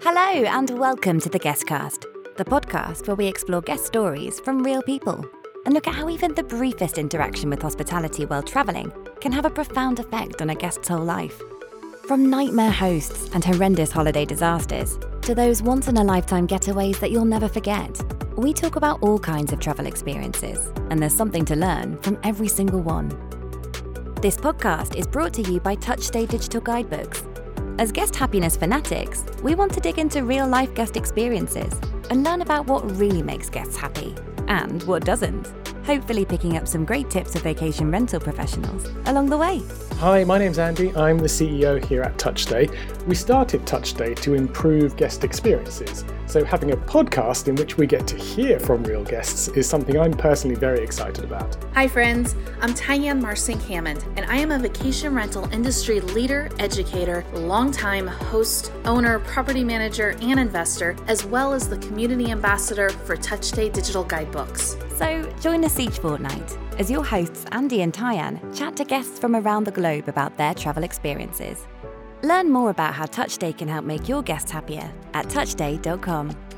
Hello, and welcome to the Guestcast, the podcast where we explore guest stories from real people and look at how even the briefest interaction with hospitality while travelling can have a profound effect on a guest's whole life. From nightmare hosts and horrendous holiday disasters to those once in a lifetime getaways that you'll never forget, we talk about all kinds of travel experiences, and there's something to learn from every single one. This podcast is brought to you by Touchstay Digital Guidebooks. As guest happiness fanatics, we want to dig into real life guest experiences and learn about what really makes guests happy and what doesn't. Hopefully, picking up some great tips of vacation rental professionals along the way. Hi, my name's Andy. I'm the CEO here at Touchstay. We started Touchstay to improve guest experiences. So, having a podcast in which we get to hear from real guests is something I'm personally very excited about. Hi, friends. I'm Tyann Marcink Hammond, and I am a vacation rental industry leader, educator, longtime host, owner, property manager, and investor, as well as the community ambassador for Touchstay Digital Guidebooks. So, join us each fortnight as your hosts Andy and Tyann chat to guests from around the globe about their travel experiences. Learn more about how Touchstay can help make your guests happier at touchstay.com.